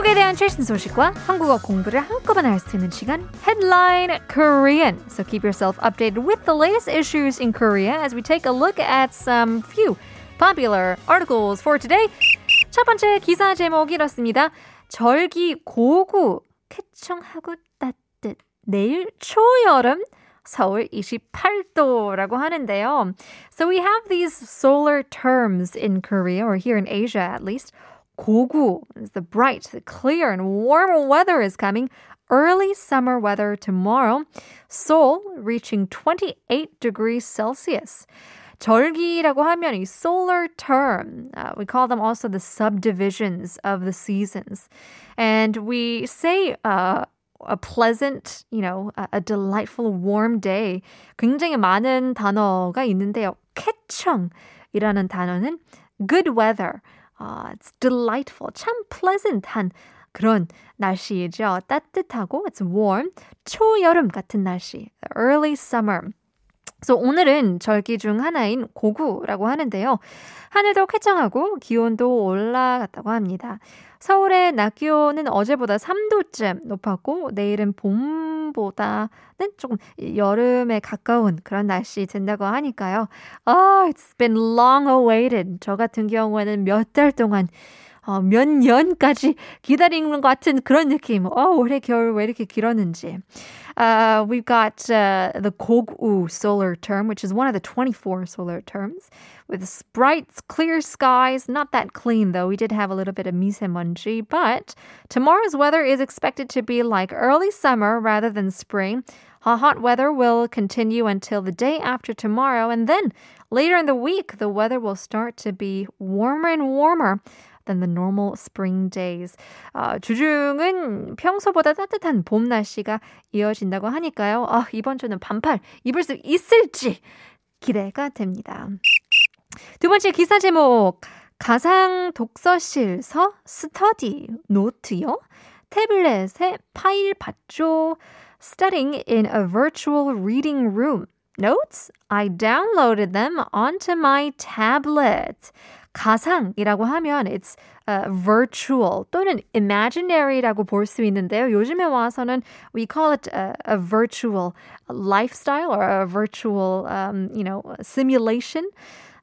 한국에 대한 최신 소식과 한국어 공부를 한꺼번에 할 수 있는 시간 Headline Korean. So keep yourself updated with the latest issues in Korea as we take a look at some few popular articles for today. 첫 번째 기사 제목이 이렇습니다. 절기 곡우 쾌청하고 따뜻 내일 초여름 서울 28도라고 하는데요. So we have these solar terms in Korea or here in Asia at least. 곡우, the bright, the clear, and warm weather is coming. Early summer weather tomorrow. Seoul reaching 28 degrees Celsius. 절기라고 하면 이 solar term. Uh, we call them also the subdivisions of the seasons. And we say uh, a pleasant, you know, a delightful warm day. 굉장히 많은 단어가 있는데요. 쾌청이라는 단어는 good weather Uh, it's delightful. 참 pleasant한 그런 날씨이죠. 따뜻하고 it's warm. 초여름 같은 날씨. Early summer. 그래서 오늘은 절기 중 하나인 고구라고 하는데요. 하늘도 쾌청하고 기온도 올라갔다고 합니다. 서울의 낮 기온은 어제보다 3도쯤 높았고 내일은 봄보다는 조금 여름에 가까운 그런 날씨 된다고 하니까요. Oh, it's been long awaited. 저 같은 경우에는 몇 달 동안 어, 몇 년까지 기다리는 것 같은 그런 느낌. 어, 올해 겨울 왜 이렇게 길었는지. Uh, we've got uh, the Kogu solar term, which is one of the 24 solar terms, with bright, clear skies. Not that clean, though. We did have a little bit of misemonji, but tomorrow's weather is expected to be like early summer rather than spring. Hot weather will continue until the day after tomorrow, and then later in the week, the weather will start to be warmer and warmer than the normal spring days. 어, 주중은 평소보다 따뜻한 봄 날씨가 이어진다고 하니까요. 아, 이번 주는 반팔 입을 수 있을지 기대가 됩니다. 두 번째 기사 제목. 가상 독서실서 스터디 노트요. 태블릿에 파일 받죠. Studying in a virtual reading room. Notes? I downloaded them onto my tablet. 가상이라고 하면 it's uh, virtual 또는 imaginary라고 볼 수 있는데요. 요즘에 와서는 we call it a, a virtual lifestyle or a virtual um, you know simulation.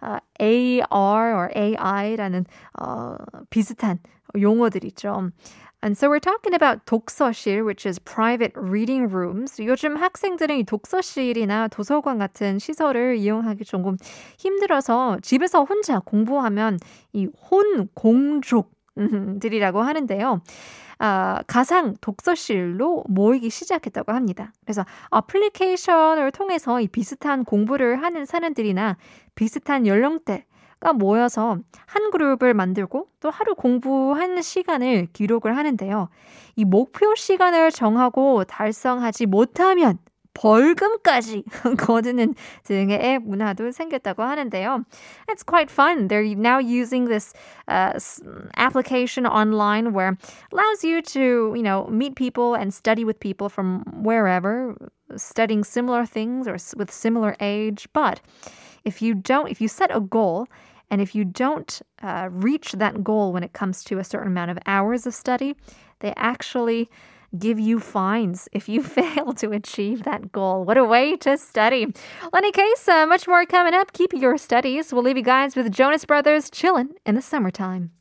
Uh, AR or AI라는 어, 비슷한 용어들이죠. And so we're talking about 독서실, which is private reading rooms. 요즘 학생들은 이 독서실이나 도서관 같은 시설을 이용하기 조금 힘들어서 집에서 혼자 공부하면 이 혼공족 들이라고 하는데요. 아, 가상 독서실로 모이기 시작했다고 합니다. 그래서 어플리케이션을 통해서 이 비슷한 공부를 하는 사람들이나 비슷한 연령대 가 모여서 한 그룹을 만들고 또 하루 공부한 시간을 기록을 하는데요. 이 목표 시간을 정하고 달성하지 못하면 벌금까지 거두는 등의 앱 문화도 생겼다고 하는데요. It's quite fun. They're now using this uh, application online where allows you to, you know, meet people and study with people from wherever, studying similar things or with similar age. But if you don't, if you set a goal and if you don't uh, reach that goal when it comes to a certain amount of hours of study, they actually give you fines if you fail to achieve that goal. What a way to study. Any case, uh, much more coming up. Keep your studies. We'll leave you guys with Jonas Brothers chillin' in the summertime.